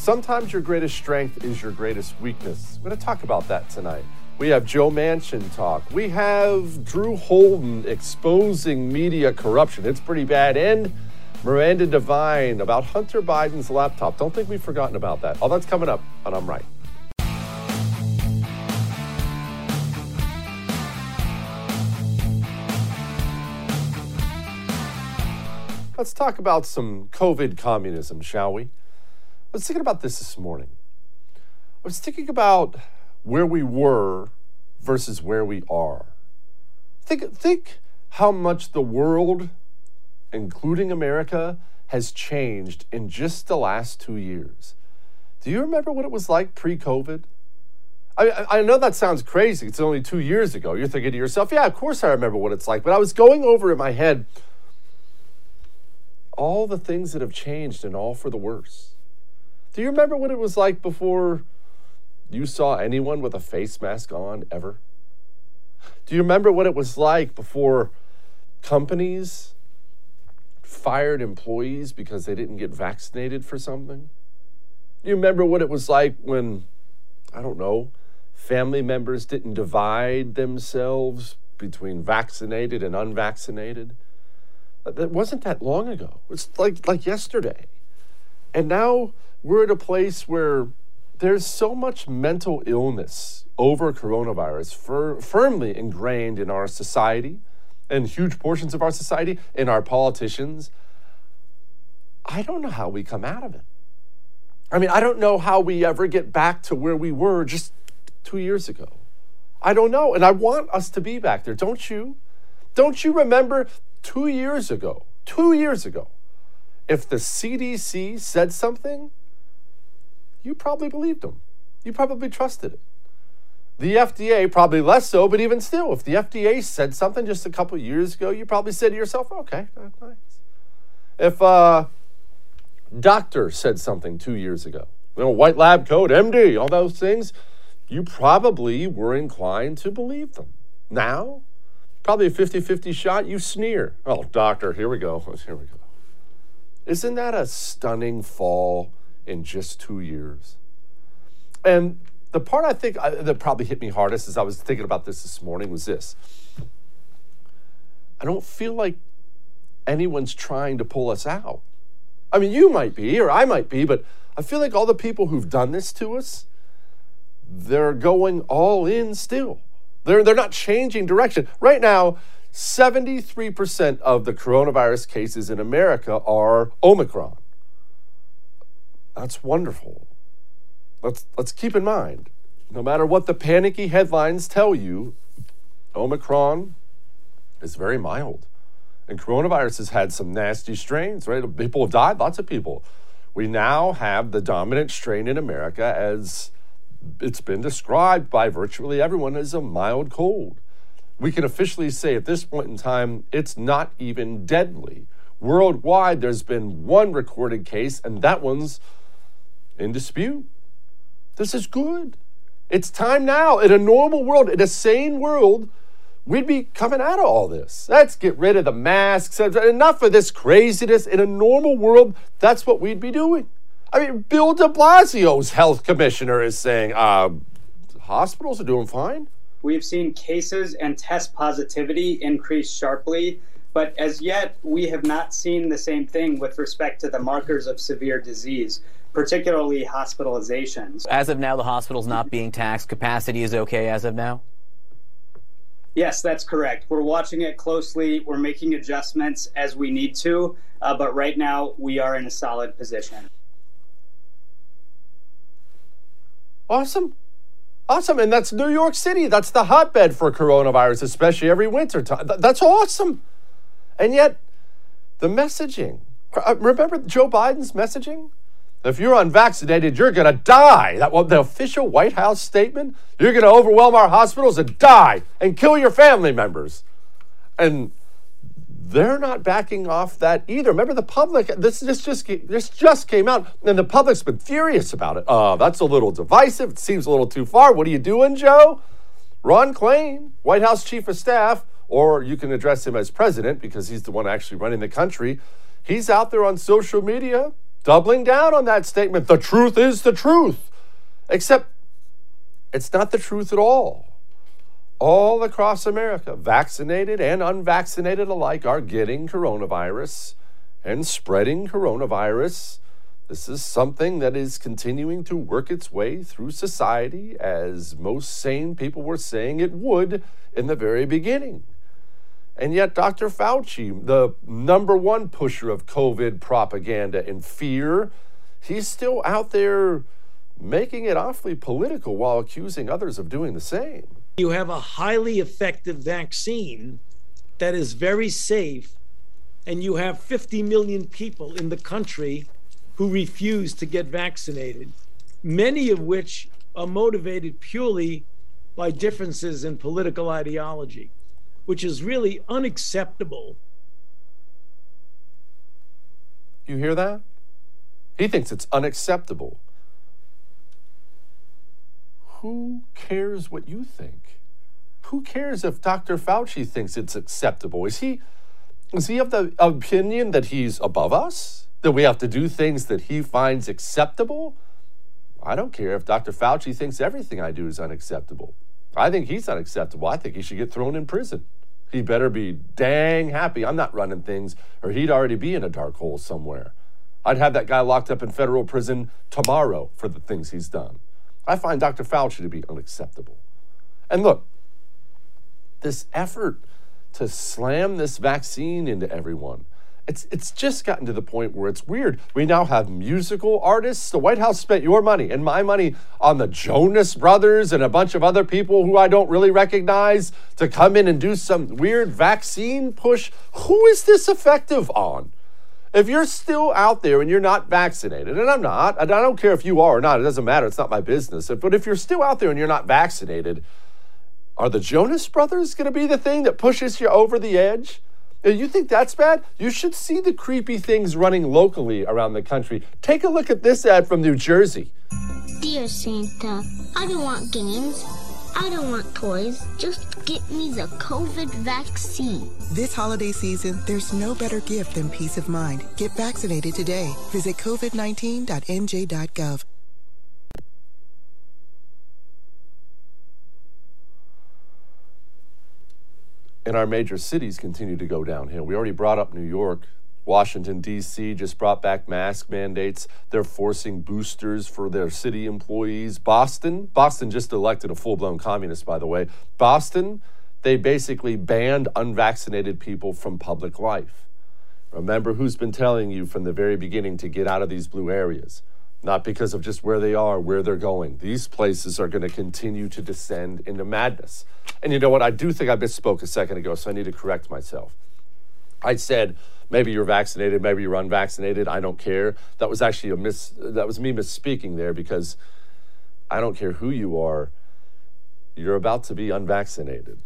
Sometimes your greatest strength is your greatest weakness. We're going to talk about that tonight. We have Joe Manchin talk. We have Drew Holden exposing media corruption. It's pretty bad. And Miranda Devine about Hunter Biden's laptop. Don't think we've forgotten about that. All that's coming up on I'm Right. Let's talk about some COVID communism, shall we? I was thinking about this this morning. I was thinking about where we were versus where we are. Think, think how much the world, including America, has changed in just the last two years. Do you remember what it was like pre COVID? I, I know that sounds crazy. It's only two years ago. You're thinking to yourself, yeah, of course I remember what it's like. But I was going over in my head all the things that have changed and all for the worse. Do you remember what it was like before you saw anyone with a face mask on ever? Do you remember what it was like before companies fired employees because they didn't get vaccinated for something? Do you remember what it was like when, I don't know, family members didn't divide themselves between vaccinated and unvaccinated? That wasn't that long ago. It's like like yesterday. And now we're at a place where there's so much mental illness over coronavirus fir- firmly ingrained in our society and huge portions of our society, in our politicians. I don't know how we come out of it. I mean, I don't know how we ever get back to where we were just two years ago. I don't know. And I want us to be back there, don't you? Don't you remember two years ago, two years ago, if the CDC said something, you probably believed them. You probably trusted it. The FDA, probably less so, but even still, if the FDA said something just a couple years ago, you probably said to yourself, okay, uh, nice. If a doctor said something two years ago, you know, white lab coat, MD, all those things, you probably were inclined to believe them. Now, Probably a 50 50 shot, you sneer. Oh, doctor, here we go. Here we go. Isn't that a stunning fall in just two years? And the part I think I, that probably hit me hardest as I was thinking about this this morning was this I don't feel like anyone's trying to pull us out. I mean, you might be, or I might be, but I feel like all the people who've done this to us, they're going all in still. They're, they're not changing direction. Right now, 73% of the coronavirus cases in America are Omicron. That's wonderful. Let's, let's keep in mind no matter what the panicky headlines tell you, Omicron is very mild. And coronavirus has had some nasty strains, right? People have died, lots of people. We now have the dominant strain in America as it's been described by virtually everyone as a mild cold. We can officially say at this point in time, it's not even deadly. Worldwide, there's been one recorded case, and that one's in dispute. This is good. It's time now. In a normal world, in a sane world, we'd be coming out of all this. Let's get rid of the masks. Enough of this craziness. In a normal world, that's what we'd be doing. I mean, Bill de Blasio's health commissioner is saying uh, hospitals are doing fine. We've seen cases and test positivity increase sharply, but as yet, we have not seen the same thing with respect to the markers of severe disease, particularly hospitalizations. As of now, the hospital's not being taxed. Capacity is okay as of now? Yes, that's correct. We're watching it closely. We're making adjustments as we need to, uh, but right now, we are in a solid position. Awesome. Awesome. And that's New York City. That's the hotbed for coronavirus, especially every winter time. That's awesome. And yet, the messaging. Uh, remember Joe Biden's messaging? If you're unvaccinated, you're going to die. That was the official White House statement. You're going to overwhelm our hospitals and die and kill your family members. And they're not backing off that either. Remember, the public, this, this, just, this just came out, and the public's been furious about it. Uh, that's a little divisive. It seems a little too far. What are you doing, Joe? Ron Klain, White House Chief of Staff, or you can address him as president because he's the one actually running the country. He's out there on social media doubling down on that statement. The truth is the truth. Except it's not the truth at all. All across America, vaccinated and unvaccinated alike, are getting coronavirus and spreading coronavirus. This is something that is continuing to work its way through society, as most sane people were saying it would in the very beginning. And yet, Dr. Fauci, the number one pusher of COVID propaganda and fear, he's still out there making it awfully political while accusing others of doing the same. You have a highly effective vaccine that is very safe, and you have 50 million people in the country who refuse to get vaccinated, many of which are motivated purely by differences in political ideology, which is really unacceptable. You hear that? He thinks it's unacceptable. Who cares what you think? Who cares if Dr. Fauci thinks it's acceptable? Is he is he of the opinion that he's above us? That we have to do things that he finds acceptable? I don't care if Dr. Fauci thinks everything I do is unacceptable. I think he's unacceptable. I think he should get thrown in prison. He better be dang happy I'm not running things, or he'd already be in a dark hole somewhere. I'd have that guy locked up in federal prison tomorrow for the things he's done. I find Dr. Fauci to be unacceptable. And look, this effort to slam this vaccine into everyone, it's, it's just gotten to the point where it's weird. We now have musical artists. The White House spent your money and my money on the Jonas Brothers and a bunch of other people who I don't really recognize to come in and do some weird vaccine push. Who is this effective on? If you're still out there and you're not vaccinated, and I'm not, and I don't care if you are or not, it doesn't matter, it's not my business. But if you're still out there and you're not vaccinated, are the Jonas Brothers going to be the thing that pushes you over the edge? If you think that's bad? You should see the creepy things running locally around the country. Take a look at this ad from New Jersey. Dear Santa, I don't want games. I don't want toys. Just get me the COVID vaccine. This holiday season, there's no better gift than peace of mind. Get vaccinated today. Visit covid19.nj.gov. And our major cities continue to go downhill. We already brought up New York. Washington, D.C. just brought back mask mandates. They're forcing boosters for their city employees. Boston, Boston just elected a full blown communist, by the way. Boston, they basically banned unvaccinated people from public life. Remember who's been telling you from the very beginning to get out of these blue areas. Not because of just where they are, where they're going. These places are going to continue to descend into madness. And you know what? I do think I misspoke a second ago, so I need to correct myself. I said maybe you're vaccinated, maybe you're unvaccinated. I don't care. That was actually a miss. That was me misspeaking there because I don't care who you are. You're about to be unvaccinated.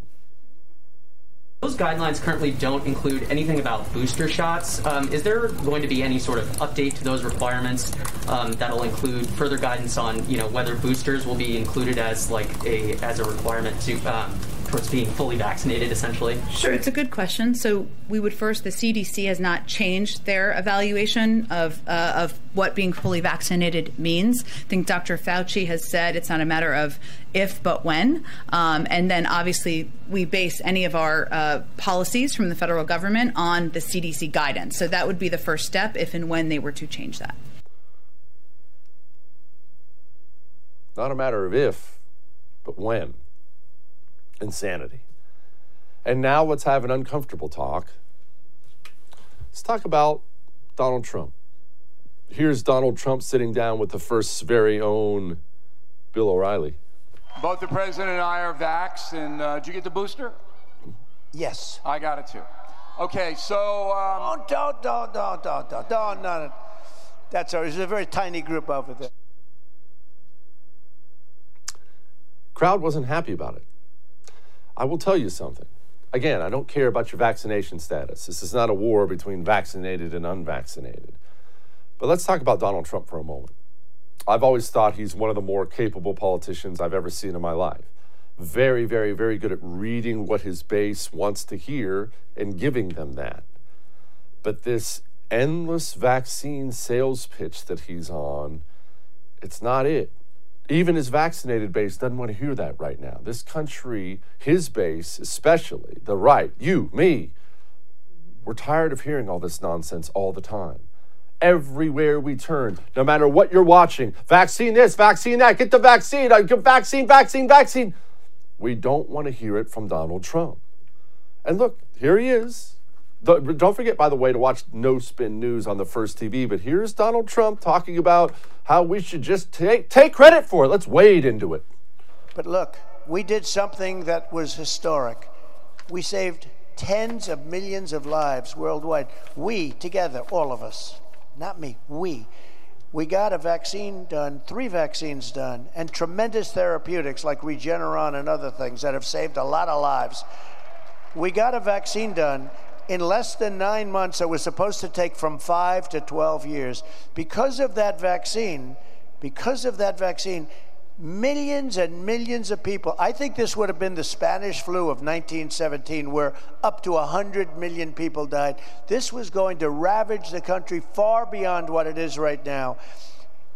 Those guidelines currently don't include anything about booster shots. Um, is there going to be any sort of update to those requirements um, that'll include further guidance on, you know, whether boosters will be included as like a as a requirement to um, towards being fully vaccinated, essentially? Sure, it's a good question. So we would first, the CDC has not changed their evaluation of uh, of what being fully vaccinated means. I think Dr. Fauci has said it's not a matter of if but when, um, and then obviously we base any of our uh, policies from the federal government on the CDC guidance. So that would be the first step if and when they were to change that. Not a matter of if, but when insanity. And now let's have an uncomfortable talk. Let's talk about Donald Trump. Here's Donald Trump sitting down with the first's very own Bill O'Reilly. Both the president and I are vaxxed, and uh, did you get the booster? Yes. I got it too. Okay, so. Um, oh, don't, don't, don't, don't, don't, don't, no, That's all. There's a very tiny group over there. Crowd wasn't happy about it. I will tell you something. Again, I don't care about your vaccination status. This is not a war between vaccinated and unvaccinated. But let's talk about Donald Trump for a moment. I've always thought he's one of the more capable politicians I've ever seen in my life. Very, very, very good at reading what his base wants to hear and giving them that. But this endless vaccine sales pitch that he's on, it's not it. Even his vaccinated base doesn't want to hear that right now. This country, his base especially, the right, you, me, we're tired of hearing all this nonsense all the time. Everywhere we turn, no matter what you're watching, vaccine this, vaccine that, get the vaccine, uh, vaccine, vaccine, vaccine. We don't want to hear it from Donald Trump. And look, here he is. Don't forget, by the way, to watch No Spin News on the First TV. But here's Donald Trump talking about how we should just take, take credit for it. Let's wade into it. But look, we did something that was historic. We saved tens of millions of lives worldwide. We, together, all of us, not me, we. We got a vaccine done, three vaccines done, and tremendous therapeutics like Regeneron and other things that have saved a lot of lives. We got a vaccine done in less than nine months it was supposed to take from five to 12 years. Because of that vaccine, because of that vaccine, millions and millions of people. I think this would have been the Spanish flu of 1917, where up to 100 million people died. This was going to ravage the country far beyond what it is right now.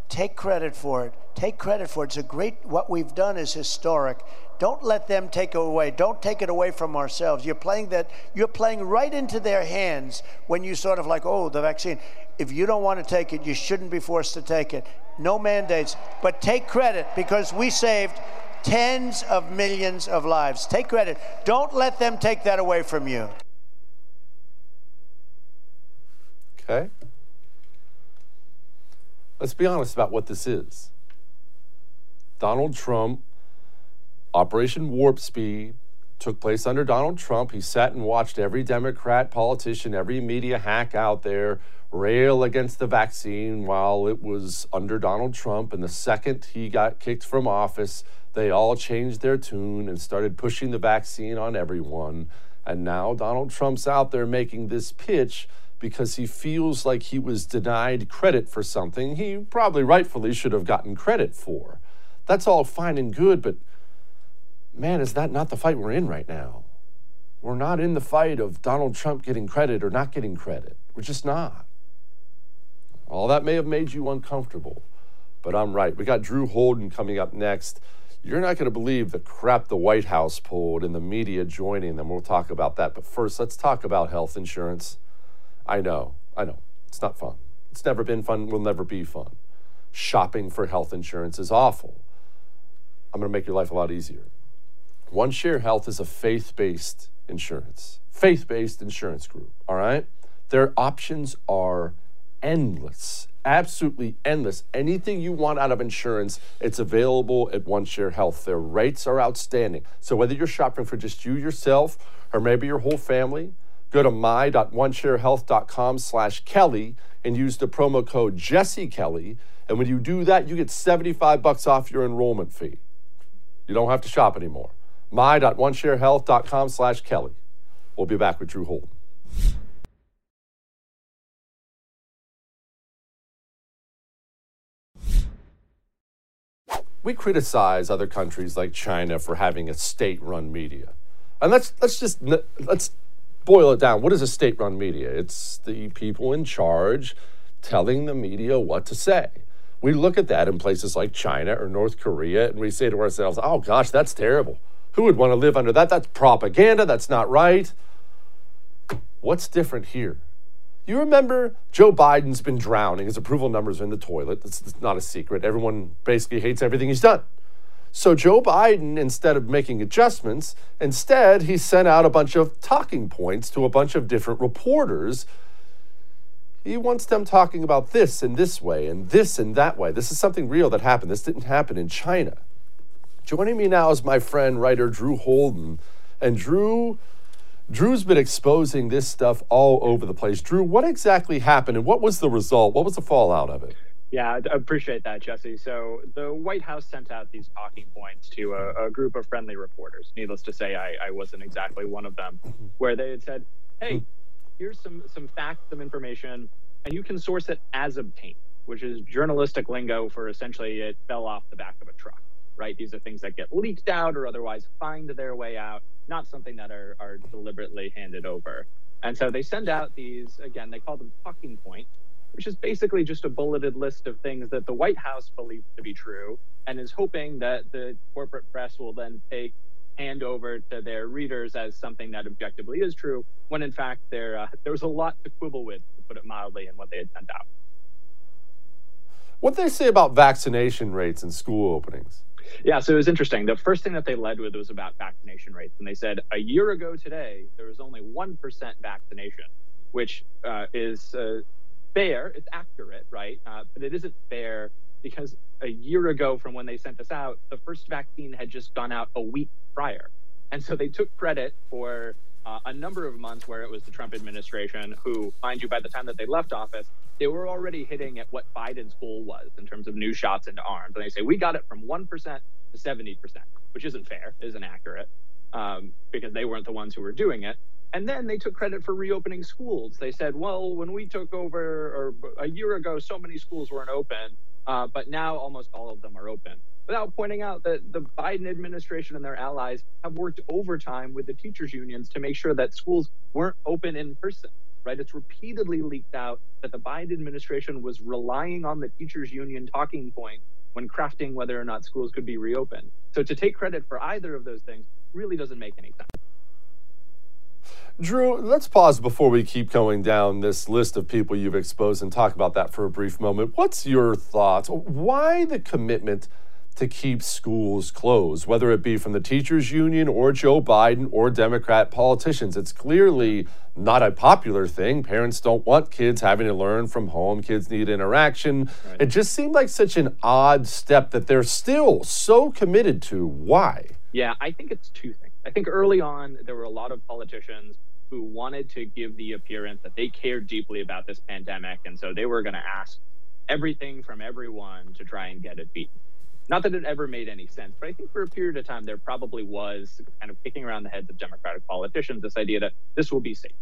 Take credit for it. Take credit for it. It's a great, what we've done is historic. Don't let them take it away. Don't take it away from ourselves. You're playing that, you're playing right into their hands when you sort of like, oh, the vaccine. If you don't want to take it, you shouldn't be forced to take it. No mandates, but take credit because we saved tens of millions of lives. Take credit. Don't let them take that away from you. Okay. Let's be honest about what this is. Donald Trump Operation Warp Speed took place under Donald Trump. He sat and watched every Democrat politician, every media hack out there rail against the vaccine while it was under Donald Trump. And the second he got kicked from office, they all changed their tune and started pushing the vaccine on everyone. And now Donald Trump's out there making this pitch because he feels like he was denied credit for something he probably rightfully should have gotten credit for. That's all fine and good, but man, is that not the fight we're in right now? We're not in the fight of Donald Trump getting credit or not getting credit. We're just not. All that may have made you uncomfortable, but I'm right. We got Drew Holden coming up next. You're not going to believe the crap the White House pulled and the media joining them. We'll talk about that. But first, let's talk about health insurance. I know, I know. It's not fun. It's never been fun, will never be fun. Shopping for health insurance is awful. I'm going to make your life a lot easier. One Share Health is a faith based insurance, faith based insurance group, all right? Their options are endless, absolutely endless. Anything you want out of insurance, it's available at One Share Health. Their rates are outstanding. So whether you're shopping for just you yourself or maybe your whole family, go to my.onesharehealth.com slash Kelly and use the promo code Jesse Kelly. And when you do that, you get 75 bucks off your enrollment fee. You don't have to shop anymore my.onesharehealth.com slash Kelly. We'll be back with Drew Holden. We criticize other countries like China for having a state-run media. And let's let's just let's boil it down. What is a state-run media? It's the people in charge telling the media what to say. We look at that in places like China or North Korea and we say to ourselves, "Oh gosh, that's terrible." Who would want to live under that? That's propaganda. That's not right. What's different here? You remember Joe Biden's been drowning. His approval numbers are in the toilet. It's not a secret. Everyone basically hates everything he's done. So Joe Biden, instead of making adjustments, instead he sent out a bunch of talking points to a bunch of different reporters. He wants them talking about this and this way and this and that way. This is something real that happened. This didn't happen in China. Joining me now is my friend, writer Drew Holden. And Drew, Drew's been exposing this stuff all over the place. Drew, what exactly happened and what was the result? What was the fallout of it? Yeah, I appreciate that, Jesse. So the White House sent out these talking points to a, a group of friendly reporters. Needless to say, I, I, wasn't exactly one of them, where they had said, "Hey, here's some some facts, some information, and you can source it as obtained," which is journalistic lingo for essentially it fell off the back of a truck right? These are things that get leaked out or otherwise find their way out, not something that are, are deliberately handed over. And so they send out these, again, they call them talking points, which is basically just a bulleted list of things that the White House believes to be true and is hoping that the corporate press will then take hand over to their readers as something that objectively is true, when in fact there uh, there was a lot to quibble with, to put it mildly, in what they had sent out. What they say about vaccination rates and school openings? Yeah, so it was interesting. The first thing that they led with was about vaccination rates. And they said a year ago today, there was only 1% vaccination, which uh, is uh, fair. It's accurate, right? Uh, but it isn't fair because a year ago from when they sent us out, the first vaccine had just gone out a week prior. And so they took credit for uh, a number of months where it was the Trump administration who, mind you, by the time that they left office, they were already hitting at what Biden's goal was in terms of new shots into arms. And they say, we got it from 1% to 70%, which isn't fair, isn't accurate, um, because they weren't the ones who were doing it. And then they took credit for reopening schools. They said, well, when we took over, or a year ago, so many schools weren't open, uh, but now almost all of them are open. Without pointing out that the Biden administration and their allies have worked overtime with the teachers' unions to make sure that schools weren't open in person right? It's repeatedly leaked out that the Biden administration was relying on the teachers union talking point when crafting whether or not schools could be reopened. So to take credit for either of those things really doesn't make any sense. Drew, let's pause before we keep going down this list of people you've exposed and talk about that for a brief moment. What's your thoughts? Why the commitment to keep schools closed, whether it be from the teachers union or Joe Biden or Democrat politicians. It's clearly not a popular thing. Parents don't want kids having to learn from home. Kids need interaction. Right. It just seemed like such an odd step that they're still so committed to. Why? Yeah, I think it's two things. I think early on there were a lot of politicians who wanted to give the appearance that they cared deeply about this pandemic and so they were going to ask everything from everyone to try and get it beaten. Not that it ever made any sense, but I think for a period of time there probably was kind of kicking around the heads of Democratic politicians this idea that this will be safe.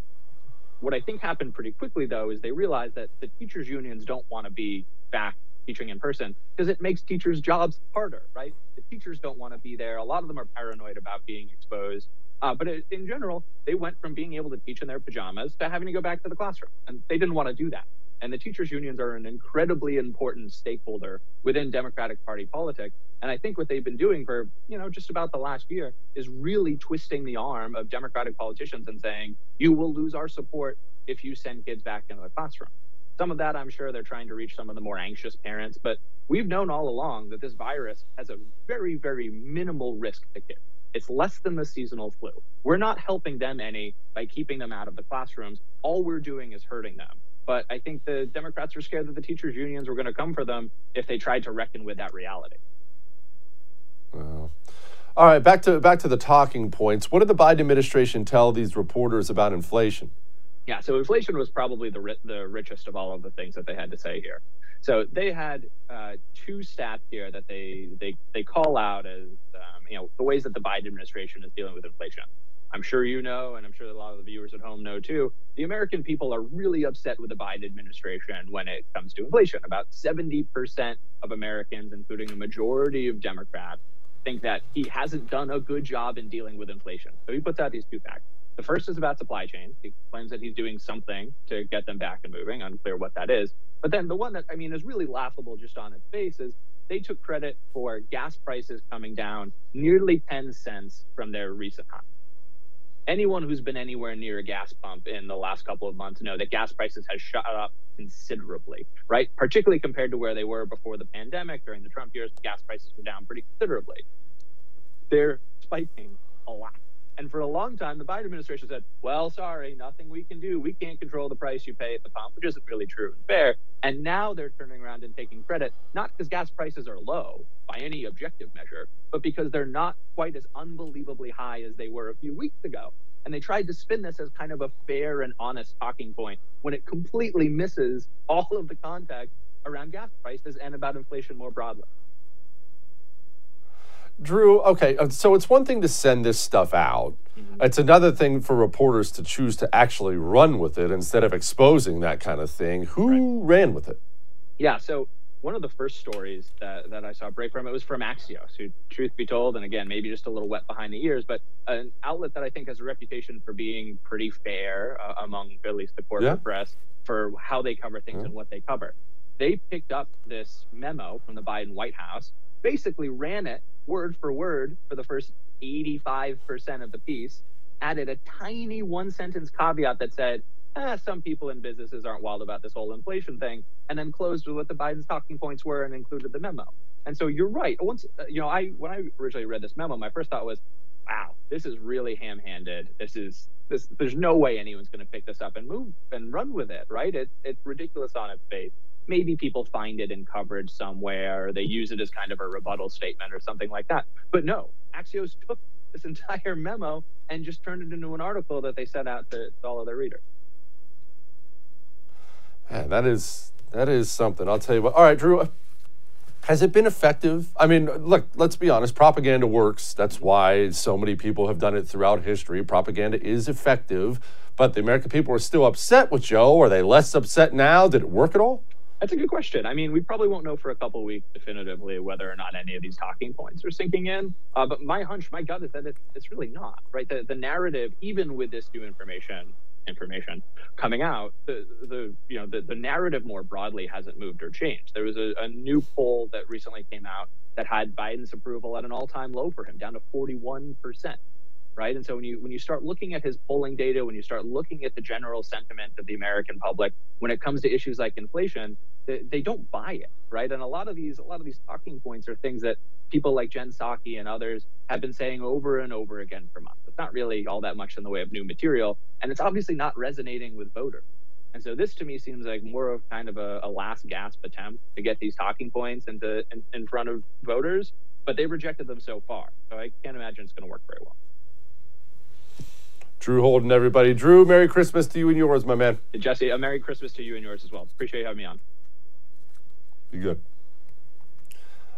What I think happened pretty quickly, though, is they realized that the teachers' unions don't want to be back teaching in person because it makes teachers' jobs harder, right? The teachers don't want to be there. A lot of them are paranoid about being exposed. Uh, but it, in general, they went from being able to teach in their pajamas to having to go back to the classroom, and they didn't want to do that. And the teachers' unions are an incredibly important stakeholder within Democratic Party politics. And I think what they've been doing for, you know, just about the last year is really twisting the arm of Democratic politicians and saying, you will lose our support if you send kids back into the classroom. Some of that, I'm sure they're trying to reach some of the more anxious parents, but we've known all along that this virus has a very, very minimal risk to kids. It's less than the seasonal flu. We're not helping them any by keeping them out of the classrooms. All we're doing is hurting them. But I think the Democrats were scared that the teachers' unions were going to come for them if they tried to reckon with that reality. Well, all right, back to back to the talking points. What did the Biden administration tell these reporters about inflation? Yeah, so inflation was probably the ri- the richest of all of the things that they had to say here. So they had uh, two stats here that they they they call out as um, you know the ways that the Biden administration is dealing with inflation. I'm sure you know, and I'm sure that a lot of the viewers at home know too, the American people are really upset with the Biden administration when it comes to inflation. About 70% of Americans, including a majority of Democrats, think that he hasn't done a good job in dealing with inflation. So he puts out these two facts. The first is about supply chains. He claims that he's doing something to get them back and moving, unclear what that is. But then the one that, I mean, is really laughable just on its face is they took credit for gas prices coming down nearly 10 cents from their recent high anyone who's been anywhere near a gas pump in the last couple of months know that gas prices has shot up considerably, right? Particularly compared to where they were before the pandemic during the Trump years, gas prices were down pretty considerably. They're spiking a lot. And for a long time, the Biden administration said, well, sorry, nothing we can do. We can't control the price you pay at the pump, which isn't really true and fair. And now they're turning around and taking credit, not because gas prices are low by any objective measure, but because they're not quite as unbelievably high as they were a few weeks ago. And they tried to spin this as kind of a fair and honest talking point when it completely misses all of the context around gas prices and about inflation more broadly. Drew, okay, uh, so it's one thing to send this stuff out. Mm-hmm. It's another thing for reporters to choose to actually run with it instead of exposing that kind of thing. Who right. ran with it? Yeah, so one of the first stories that, that I saw break from it was from Axios, who, truth be told, and again, maybe just a little wet behind the ears, but an outlet that I think has a reputation for being pretty fair uh, among at least the corporate yeah. press for how they cover things yeah. and what they cover. They picked up this memo from the Biden White House, basically ran it word for word for the first 85% of the piece, added a tiny one sentence caveat that said, eh, some people in businesses aren't wild about this whole inflation thing, and then closed with what the Biden's talking points were and included the memo. And so you're right. Once uh, you know, I when I originally read this memo, my first thought was, wow, this is really ham-handed. This is this. There's no way anyone's going to pick this up and move and run with it, right? It, it's ridiculous on its face. Maybe people find it in coverage somewhere, or they use it as kind of a rebuttal statement or something like that. But no, Axios took this entire memo and just turned it into an article that they sent out to, to all of their readers. Man, that is that is something. I'll tell you what. All right, Drew. Uh, has it been effective? I mean, look, let's be honest. Propaganda works. That's why so many people have done it throughout history. Propaganda is effective, but the American people are still upset with Joe. Are they less upset now? Did it work at all? That's a good question. I mean, we probably won't know for a couple weeks definitively whether or not any of these talking points are sinking in. Uh, but my hunch, my gut is that it, it's really not, right? The, the narrative, even with this new information, information coming out, the, the you know the, the narrative more broadly hasn't moved or changed. There was a, a new poll that recently came out that had Biden's approval at an all-time low for him, down to 41 percent right? And so when you when you start looking at his polling data, when you start looking at the general sentiment of the American public when it comes to issues like inflation, they, they don't buy it, right? And a lot of these a lot of these talking points are things that people like Jen Psaki and others have been saying over and over again for months. It's not really all that much in the way of new material, and it's obviously not resonating with voters. And so this to me seems like more of kind of a, a last gasp attempt to get these talking points into in, in front of voters, but they rejected them so far. So I can't imagine it's going to work very well. Drew Holden, everybody. Drew, Merry Christmas to you and yours, my man. Jesse, a Merry Christmas to you and yours as well. Appreciate you having me on. Be good.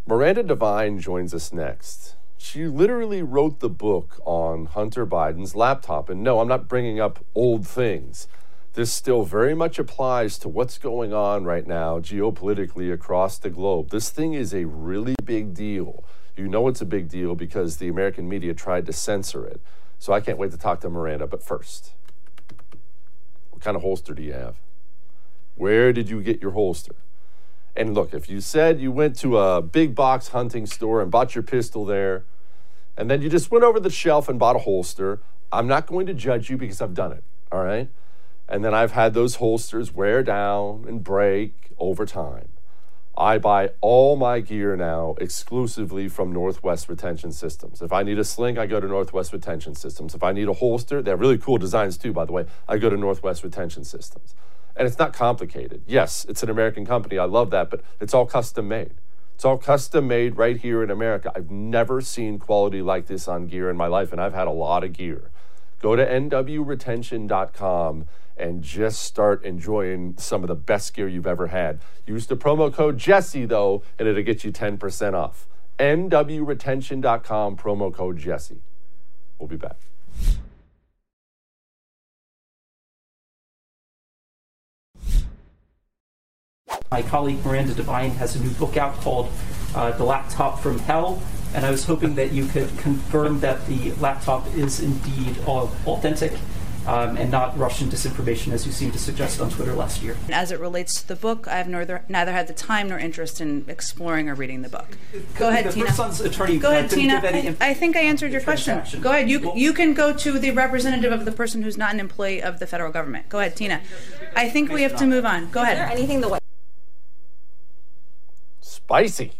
Miranda Devine joins us next. She literally wrote the book on Hunter Biden's laptop. And no, I'm not bringing up old things. This still very much applies to what's going on right now geopolitically across the globe. This thing is a really big deal. You know it's a big deal because the American media tried to censor it. So I can't wait to talk to Miranda. But first, what kind of holster do you have? Where did you get your holster? And look, if you said you went to a big box hunting store and bought your pistol there, and then you just went over the shelf and bought a holster, I'm not going to judge you because I've done it. All right. And then I've had those holsters wear down and break over time. I buy all my gear now exclusively from Northwest Retention Systems. If I need a sling, I go to Northwest Retention Systems. If I need a holster, they have really cool designs too, by the way, I go to Northwest Retention Systems. And it's not complicated. Yes, it's an American company. I love that, but it's all custom made. It's all custom made right here in America. I've never seen quality like this on gear in my life, and I've had a lot of gear. Go to nwretention.com and just start enjoying some of the best gear you've ever had. Use the promo code Jesse, though, and it'll get you 10% off. nwretention.com, promo code Jesse. We'll be back. My colleague Miranda Devine has a new book out called uh, The Laptop from Hell, and I was hoping that you could confirm that the laptop is indeed authentic um, and not Russian disinformation, as you seem to suggest on Twitter last year. As it relates to the book, I have neither, neither had the time nor interest in exploring or reading the book. Go ahead, the Tina. Son's attorney go ahead, Tina. I, I, think I answered your question. Go ahead. You, well, you can go to the representative of the person who's not an employee of the federal government. Go ahead, Tina. I think we have to move on. Go ahead. Is there anything the way? Spicy.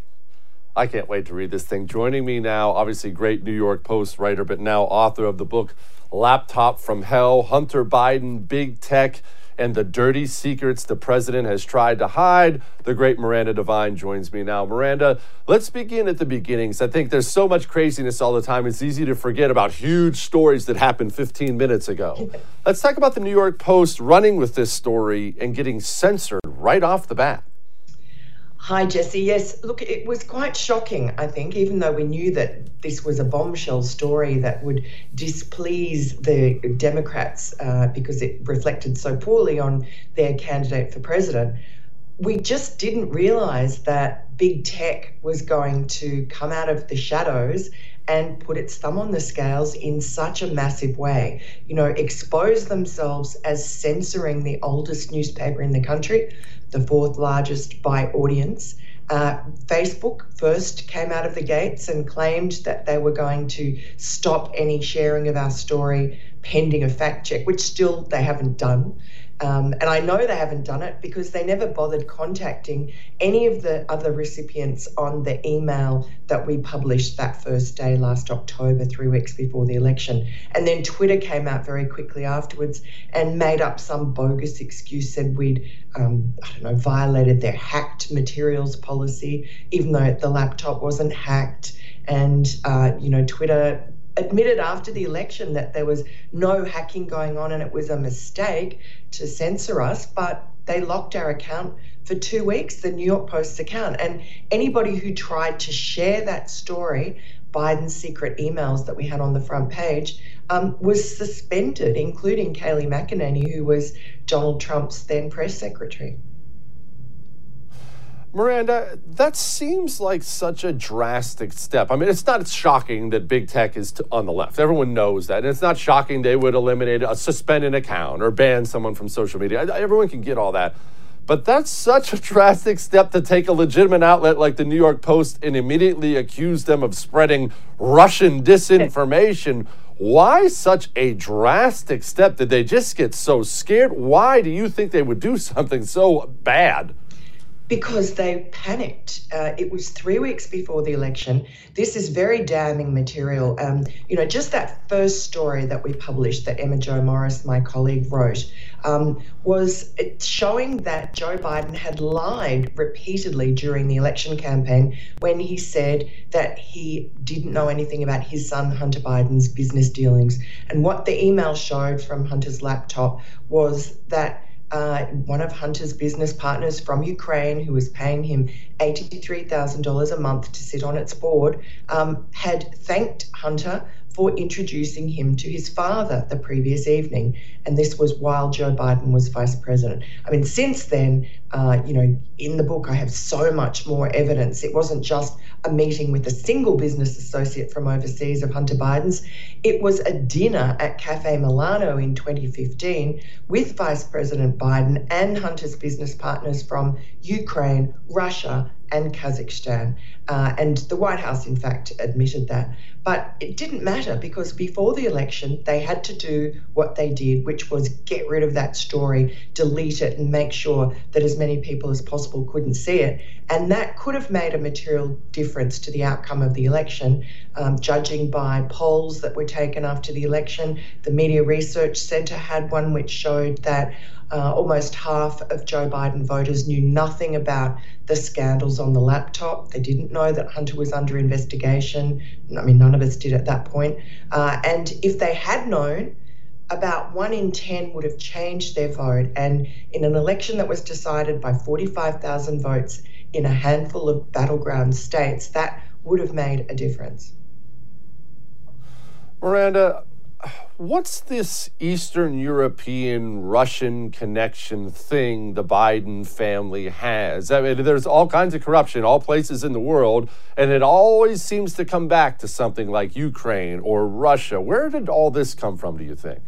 I can't wait to read this thing. Joining me now, obviously, great New York Post writer, but now author of the book Laptop from Hell, Hunter Biden, Big Tech, and the dirty secrets the president has tried to hide. The great Miranda Devine joins me now. Miranda, let's begin at the beginnings. I think there's so much craziness all the time, it's easy to forget about huge stories that happened 15 minutes ago. let's talk about the New York Post running with this story and getting censored right off the bat. Hi, Jesse. Yes, look, it was quite shocking, I think, even though we knew that this was a bombshell story that would displease the Democrats uh, because it reflected so poorly on their candidate for president. we just didn't realize that big tech was going to come out of the shadows and put its thumb on the scales in such a massive way. You know, expose themselves as censoring the oldest newspaper in the country, the fourth largest by audience. Uh, Facebook first came out of the gates and claimed that they were going to stop any sharing of our story pending a fact check, which still they haven't done. Um, and I know they haven't done it because they never bothered contacting any of the other recipients on the email that we published that first day last October, three weeks before the election. And then Twitter came out very quickly afterwards and made up some bogus excuse, said we'd, um, I don't know, violated their hacked materials policy, even though the laptop wasn't hacked. And, uh, you know, Twitter admitted after the election that there was no hacking going on and it was a mistake to censor us, but they locked our account for two weeks, the New York Post's account. And anybody who tried to share that story, Biden's secret emails that we had on the front page, um, was suspended, including Kayleigh McEnany, who was Donald Trump's then press secretary. Miranda, that seems like such a drastic step. I mean, it's not shocking that big tech is to, on the left. Everyone knows that. And it's not shocking they would eliminate a suspend an account or ban someone from social media. Everyone can get all that. But that's such a drastic step to take a legitimate outlet like the New York Post and immediately accuse them of spreading Russian disinformation. Why such a drastic step? Did they just get so scared? Why do you think they would do something so bad? Because they panicked. Uh, it was three weeks before the election. This is very damning material. Um, you know, just that first story that we published that Emma Jo Morris, my colleague, wrote, um, was showing that Joe Biden had lied repeatedly during the election campaign when he said that he didn't know anything about his son Hunter Biden's business dealings. And what the email showed from Hunter's laptop was that uh, one of Hunter's business partners from Ukraine, who was paying him $83,000 a month to sit on its board, um, had thanked Hunter for introducing him to his father the previous evening. And this was while Joe Biden was vice president. I mean, since then, uh, you know, in the book, I have so much more evidence. It wasn't just a meeting with a single business associate from overseas of Hunter Biden's. It was a dinner at Cafe Milano in 2015 with Vice President Biden and Hunter's business partners from Ukraine, Russia, and Kazakhstan. Uh, and the White House, in fact, admitted that. But it didn't matter because before the election, they had to do what they did, which was get rid of that story, delete it, and make sure that as many people as possible couldn't see it. And that could have made a material difference to the outcome of the election, um, judging by polls that were taken after the election. The Media Research Center had one which showed that uh, almost half of Joe Biden voters knew nothing about the scandals on the laptop. They didn't know that Hunter was under investigation. I mean, none of us did at that point. Uh, and if they had known, about one in 10 would have changed their vote. And in an election that was decided by 45,000 votes in a handful of battleground states, that would have made a difference. Miranda, what's this Eastern European Russian connection thing the Biden family has? I mean, there's all kinds of corruption, all places in the world, and it always seems to come back to something like Ukraine or Russia. Where did all this come from, do you think?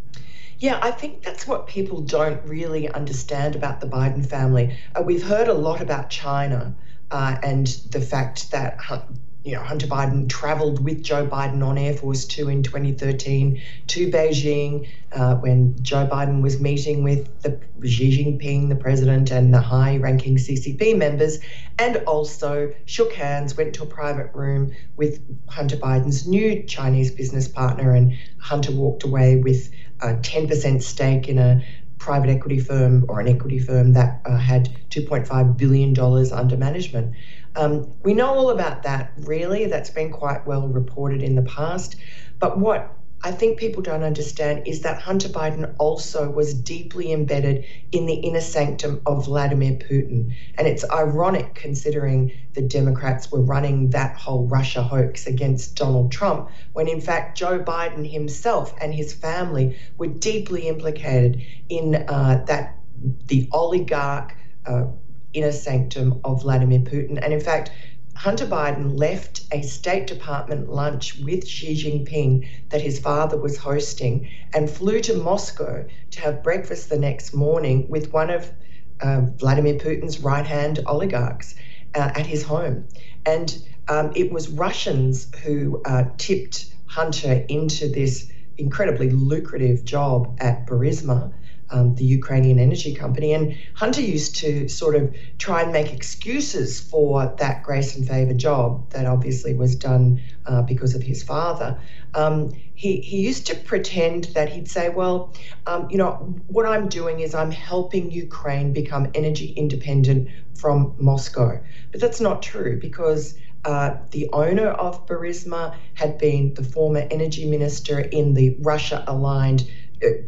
Yeah, I think that's what people don't really understand about the Biden family. Uh, we've heard a lot about China uh, and the fact that you know, Hunter Biden traveled with Joe Biden on Air Force Two in 2013 to Beijing uh, when Joe Biden was meeting with the Xi Jinping, the president, and the high ranking CCP members, and also shook hands, went to a private room with Hunter Biden's new Chinese business partner, and Hunter walked away with a 10% stake in a private equity firm or an equity firm that uh, had $2.5 billion under management. Um, we know all about that, really. That's been quite well reported in the past. But what I think people don't understand is that Hunter Biden also was deeply embedded in the inner sanctum of Vladimir Putin. And it's ironic considering the Democrats were running that whole Russia hoax against Donald Trump, when in fact Joe Biden himself and his family were deeply implicated in uh, that the oligarch. Uh, inner sanctum of Vladimir Putin. And in fact, Hunter Biden left a State Department lunch with Xi Jinping that his father was hosting and flew to Moscow to have breakfast the next morning with one of uh, Vladimir Putin's right hand oligarchs uh, at his home. And um, it was Russians who uh, tipped Hunter into this incredibly lucrative job at Burisma um, the Ukrainian energy company. And Hunter used to sort of try and make excuses for that grace and favor job that obviously was done uh, because of his father. Um, he, he used to pretend that he'd say, Well, um, you know, what I'm doing is I'm helping Ukraine become energy independent from Moscow. But that's not true because. Uh, the owner of Burisma had been the former energy minister in the Russia aligned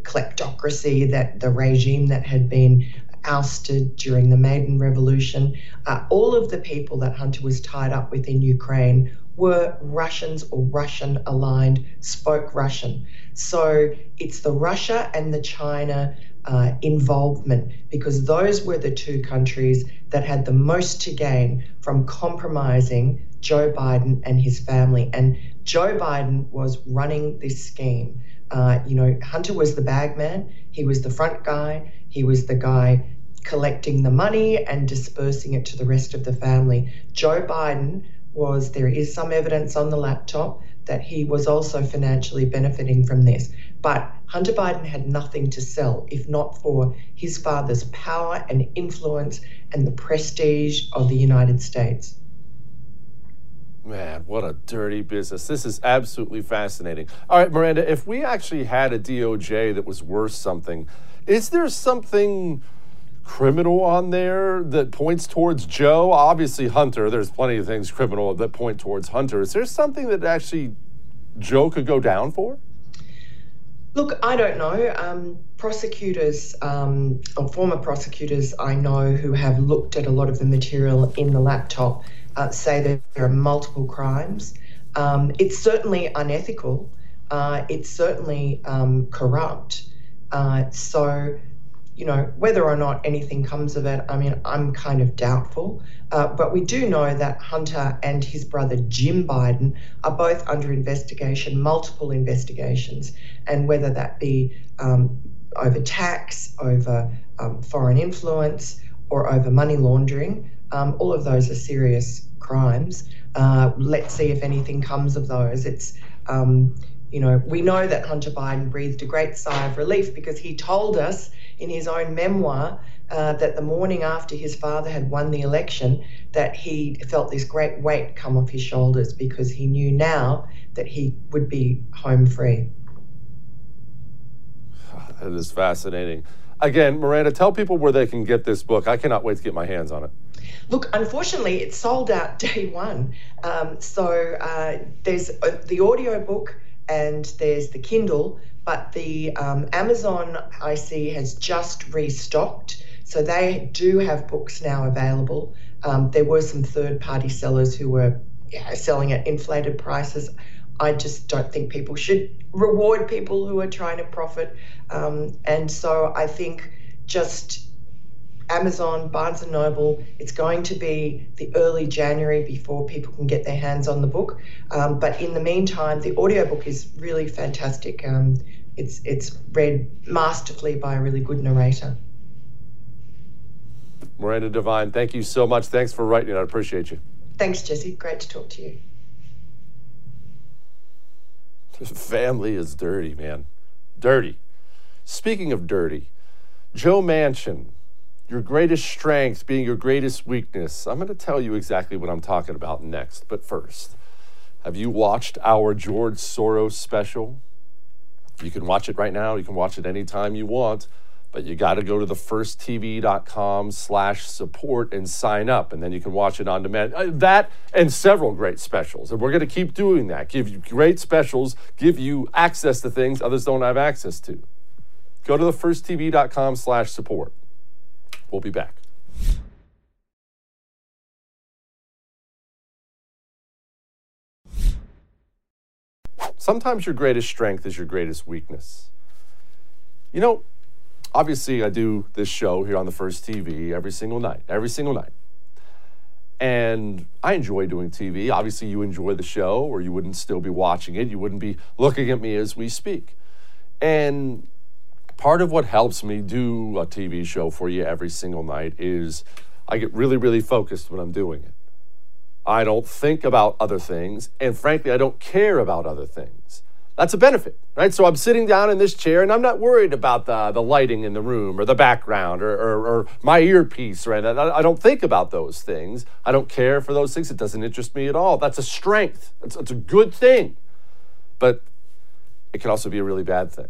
kleptocracy, that the regime that had been ousted during the Maidan Revolution. Uh, all of the people that Hunter was tied up with in Ukraine were Russians or Russian aligned, spoke Russian. So it's the Russia and the China uh, involvement because those were the two countries that had the most to gain from compromising Joe Biden and his family. And Joe Biden was running this scheme. Uh, you know, Hunter was the bag man, he was the front guy, he was the guy collecting the money and dispersing it to the rest of the family. Joe Biden was, there is some evidence on the laptop that he was also financially benefiting from this. But Hunter Biden had nothing to sell if not for his father's power and influence and the prestige of the United States. Man, what a dirty business. This is absolutely fascinating. All right, Miranda, if we actually had a DOJ that was worth something, is there something criminal on there that points towards Joe? Obviously, Hunter, there's plenty of things criminal that point towards Hunter. Is there something that actually Joe could go down for? Look, I don't know. Um, prosecutors, um, or former prosecutors I know who have looked at a lot of the material in the laptop uh, say that there are multiple crimes. Um, it's certainly unethical. Uh, it's certainly um, corrupt. Uh, so, you know, whether or not anything comes of it, I mean, I'm kind of doubtful. Uh, but we do know that Hunter and his brother Jim Biden are both under investigation, multiple investigations, and whether that be um, over tax, over um, foreign influence, or over money laundering. Um, all of those are serious crimes. Uh, let's see if anything comes of those. It's, um, you know, we know that Hunter Biden breathed a great sigh of relief because he told us in his own memoir uh, that the morning after his father had won the election, that he felt this great weight come off his shoulders because he knew now that he would be home free. That is fascinating. Again, Miranda, tell people where they can get this book. I cannot wait to get my hands on it. Look, unfortunately, it sold out day one. Um, so uh, there's uh, the audio book and there's the Kindle, but the um, Amazon I see has just restocked. So they do have books now available. Um, there were some third party sellers who were yeah, selling at inflated prices. I just don't think people should reward people who are trying to profit. Um, and so I think just Amazon, Barnes and Noble, it's going to be the early January before people can get their hands on the book. Um, but in the meantime, the audiobook is really fantastic. Um, it's it's read masterfully by a really good narrator. Miranda Devine, thank you so much. Thanks for writing it. I appreciate you. Thanks, Jesse. Great to talk to you. Family is dirty, man. Dirty. Speaking of dirty, Joe Manchin, your greatest strength being your greatest weakness. I'm going to tell you exactly what I'm talking about next. But first, have you watched our George Soros special? You can watch it right now. You can watch it anytime you want but you got to go to the firsttv.com slash support and sign up and then you can watch it on demand. Uh, that and several great specials and we're going to keep doing that. Give you great specials give you access to things others don't have access to. Go to the firsttv.com slash support. We'll be back. Sometimes your greatest strength is your greatest weakness. You know obviously, I do this show here on the First TV every single night, every single night. And I enjoy doing TV. Obviously, you enjoy the show, or you wouldn't still be watching it. You wouldn't be looking at me as we speak. And part of what helps me do a TV show for you every single night is I get really, really focused when I'm doing it. I don't think about other things, and frankly, I don't care about other things. That's a benefit, right? So I'm sitting down in this chair and I'm not worried about the, the lighting in the room or the background or, or, or my earpiece, right? I, I, don't think about those things. I don't care for those things. It doesn't interest me at all. That's a strength, it's, it's a good thing. But it can also be a really bad thing.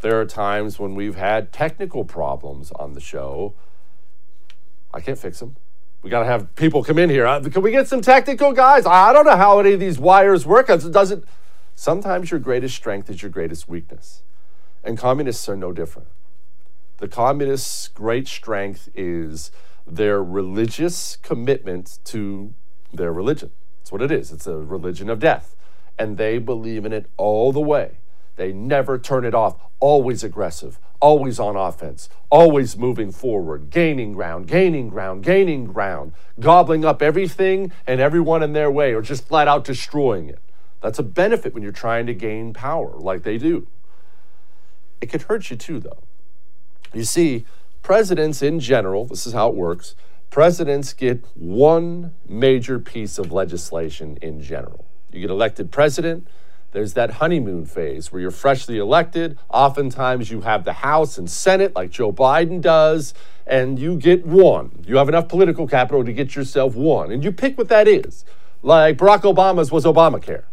There are times when we've had technical problems on the show. I can't fix them. We got to have people come in here. Uh, can we get some technical guys? I don't know how any of these wires work. It doesn't. Sometimes your greatest strength is your greatest weakness. And communists are no different. The communists' great strength is their religious commitment to their religion. That's what it is. It's a religion of death. And they believe in it all the way. They never turn it off, always aggressive, always on offense, always moving forward, gaining ground, gaining ground, gaining ground, gobbling up everything and everyone in their way, or just flat out destroying it. That's a benefit when you're trying to gain power, like they do. It could hurt you too, though. You see, presidents in general, this is how it works presidents get one major piece of legislation in general. You get elected president, there's that honeymoon phase where you're freshly elected. Oftentimes, you have the House and Senate, like Joe Biden does, and you get one. You have enough political capital to get yourself one. And you pick what that is. Like Barack Obama's was Obamacare.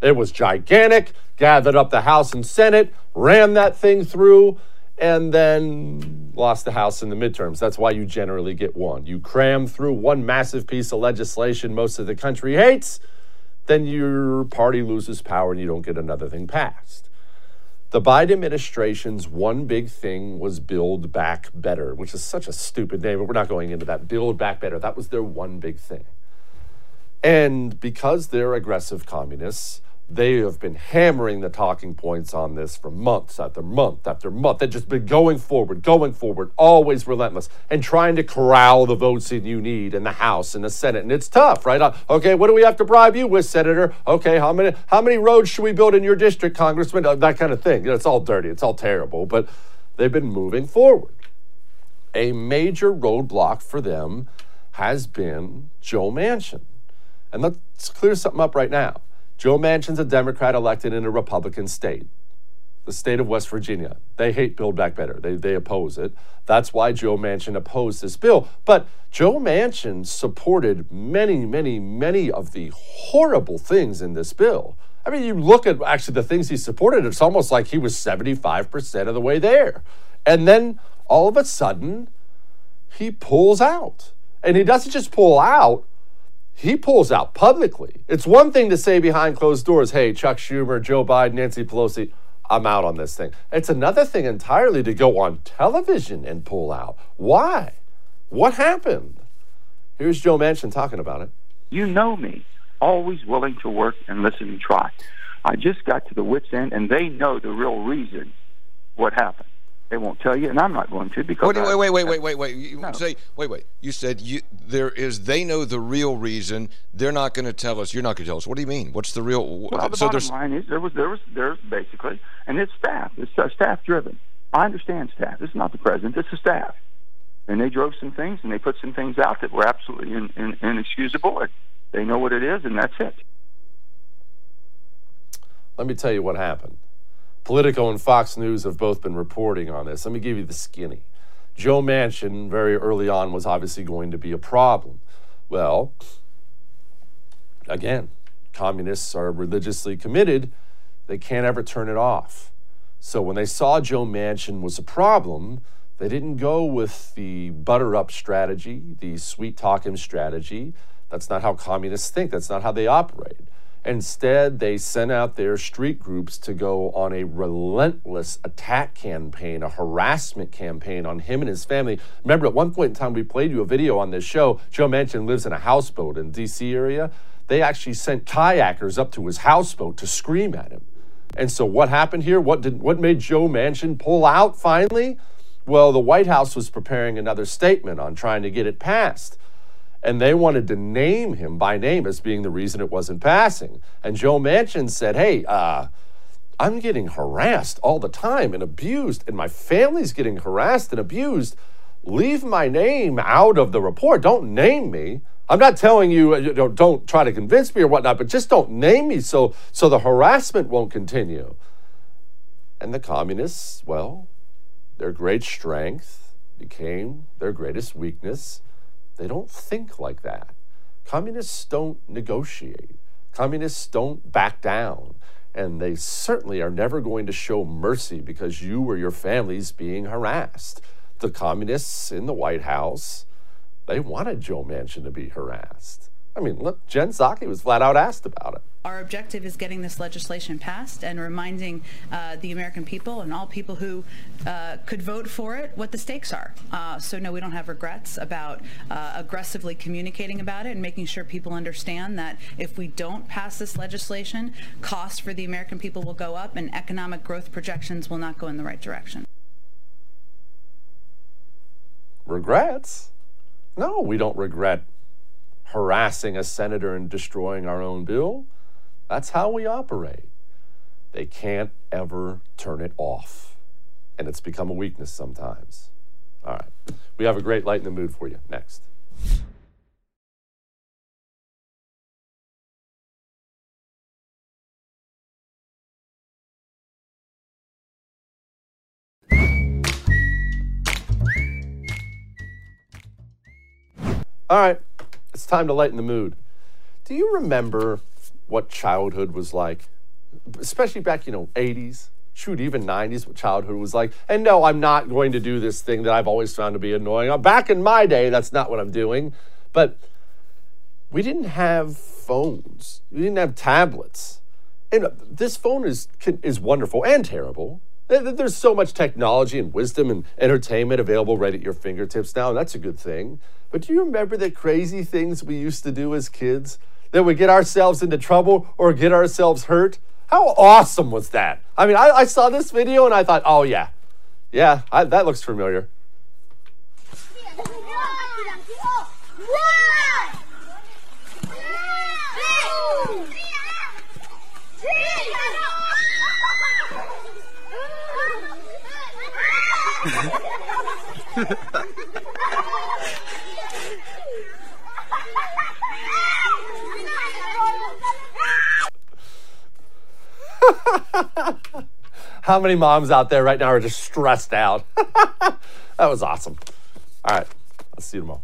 It was gigantic, gathered up the House and Senate, ran that thing through, and then lost the House in the midterms. That's why you generally get one. You cram through one massive piece of legislation most of the country hates then your party loses power and you don't get another thing passed. The Biden administration's one big thing was Build Back Better, which is such a stupid name, but we're not going into that. Build Back Better. That was their one big thing. And because they're aggressive communists, they have been hammering the talking points on this for months after month after month. They've just been going forward, going forward, always relentless, and trying to corral the votes that you need in the House and the Senate. And it's tough, right? Uh, okay, what do we have to bribe you with, Senator? Okay, how many how many roads should we build in your district, Congressman? Uh, that kind of thing. You know, it's all dirty. It's all terrible. But they've been moving forward. A major roadblock for them has been Joe Manchin. And let's clear something up right now. Joe Manchin's a Democrat elected in a Republican state, the state of West Virginia. They hate Build Back Better. They, they oppose it. That's why Joe Manchin opposed this bill. But Joe Manchin supported many, many, many of the horrible things in this bill. I mean, you look at actually the things he supported, it's almost like he was 75% of the way there. And then all of a sudden, he pulls out. And he doesn't just pull out, he pulls out publicly. It's one thing to say behind closed doors, hey, Chuck Schumer, Joe Biden, Nancy Pelosi, I'm out on this thing. It's another thing entirely to go on television and pull out. Why? What happened? Here's Joe Manchin talking about it. You know me, always willing to work and listen and try. I just got to the wits' end, and they know the real reason what happened. They won't tell you, and I'm not going to because. Wait, wait, wait, wait, wait, wait, wait. You no. say, wait, wait. You said you there is. They know the real reason. They're not going to tell us. You're not going to tell us. What do you mean? What's the real? Well, the so bottom line is there was there was there's basically, and it's staff. It's uh, staff driven. I understand staff. This is not the president. This is staff, and they drove some things and they put some things out that were absolutely in, in, inexcusable. And they know what it is, and that's it. Let me tell you what happened. Politico and Fox News have both been reporting on this. Let me give you the skinny. Joe Manchin, very early on, was obviously going to be a problem. Well, again, communists are religiously committed, they can't ever turn it off. So when they saw Joe Manchin was a problem, they didn't go with the butter up strategy, the sweet talk him strategy. That's not how communists think, that's not how they operate. Instead, they sent out their street groups to go on a relentless attack campaign, a harassment campaign on him and his family. Remember, at one point in time, we played you a video on this show. Joe Manchin lives in a houseboat in D.C. area. They actually sent kayakers up to his houseboat to scream at him. And so, what happened here? What did what made Joe Manchin pull out finally? Well, the White House was preparing another statement on trying to get it passed. And they wanted to name him by name as being the reason it wasn't passing. And Joe Manchin said, hey, uh, I'm getting harassed all the time and abused, and my family's getting harassed and abused. Leave my name out of the report. Don't name me. I'm not telling you, you know, don't try to convince me or whatnot, but just don't name me so so the harassment won't continue. And the communists, well, their great strength became their greatest weakness. They don't think like that. Communists don't negotiate. Communists don't back down. And they certainly are never going to show mercy because you or your family's being harassed. The communists in the White House, they wanted Joe Manchin to be harassed. I mean, look, Jen Psaki was flat out asked about it. Our objective is getting this legislation passed and reminding uh, the American people and all people who uh, could vote for it what the stakes are. Uh, so, no, we don't have regrets about uh, aggressively communicating about it and making sure people understand that if we don't pass this legislation, costs for the American people will go up and economic growth projections will not go in the right direction. Regrets? No, we don't regret harassing a senator and destroying our own bill. That's how we operate. They can't ever turn it off. And it's become a weakness sometimes. All right. We have a great light in the mood for you next. All right, it's time to lighten the mood. Do you remember what childhood was like? Especially back, you know, 80s, shoot, even 90s, what childhood was like. And no, I'm not going to do this thing that I've always found to be annoying. Uh, back in my day, that's not what I'm doing. But we didn't have phones, we didn't have tablets. And uh, this phone is, is wonderful and terrible. There's so much technology and wisdom and entertainment available right at your fingertips now, and that's a good thing. But do you remember the crazy things we used to do as kids that would get ourselves into trouble or get ourselves hurt? How awesome was that? I mean, I, I saw this video and I thought, oh, yeah, yeah, I, that looks familiar. How many moms out there right now are just stressed out? that was awesome. All right, I'll see you tomorrow.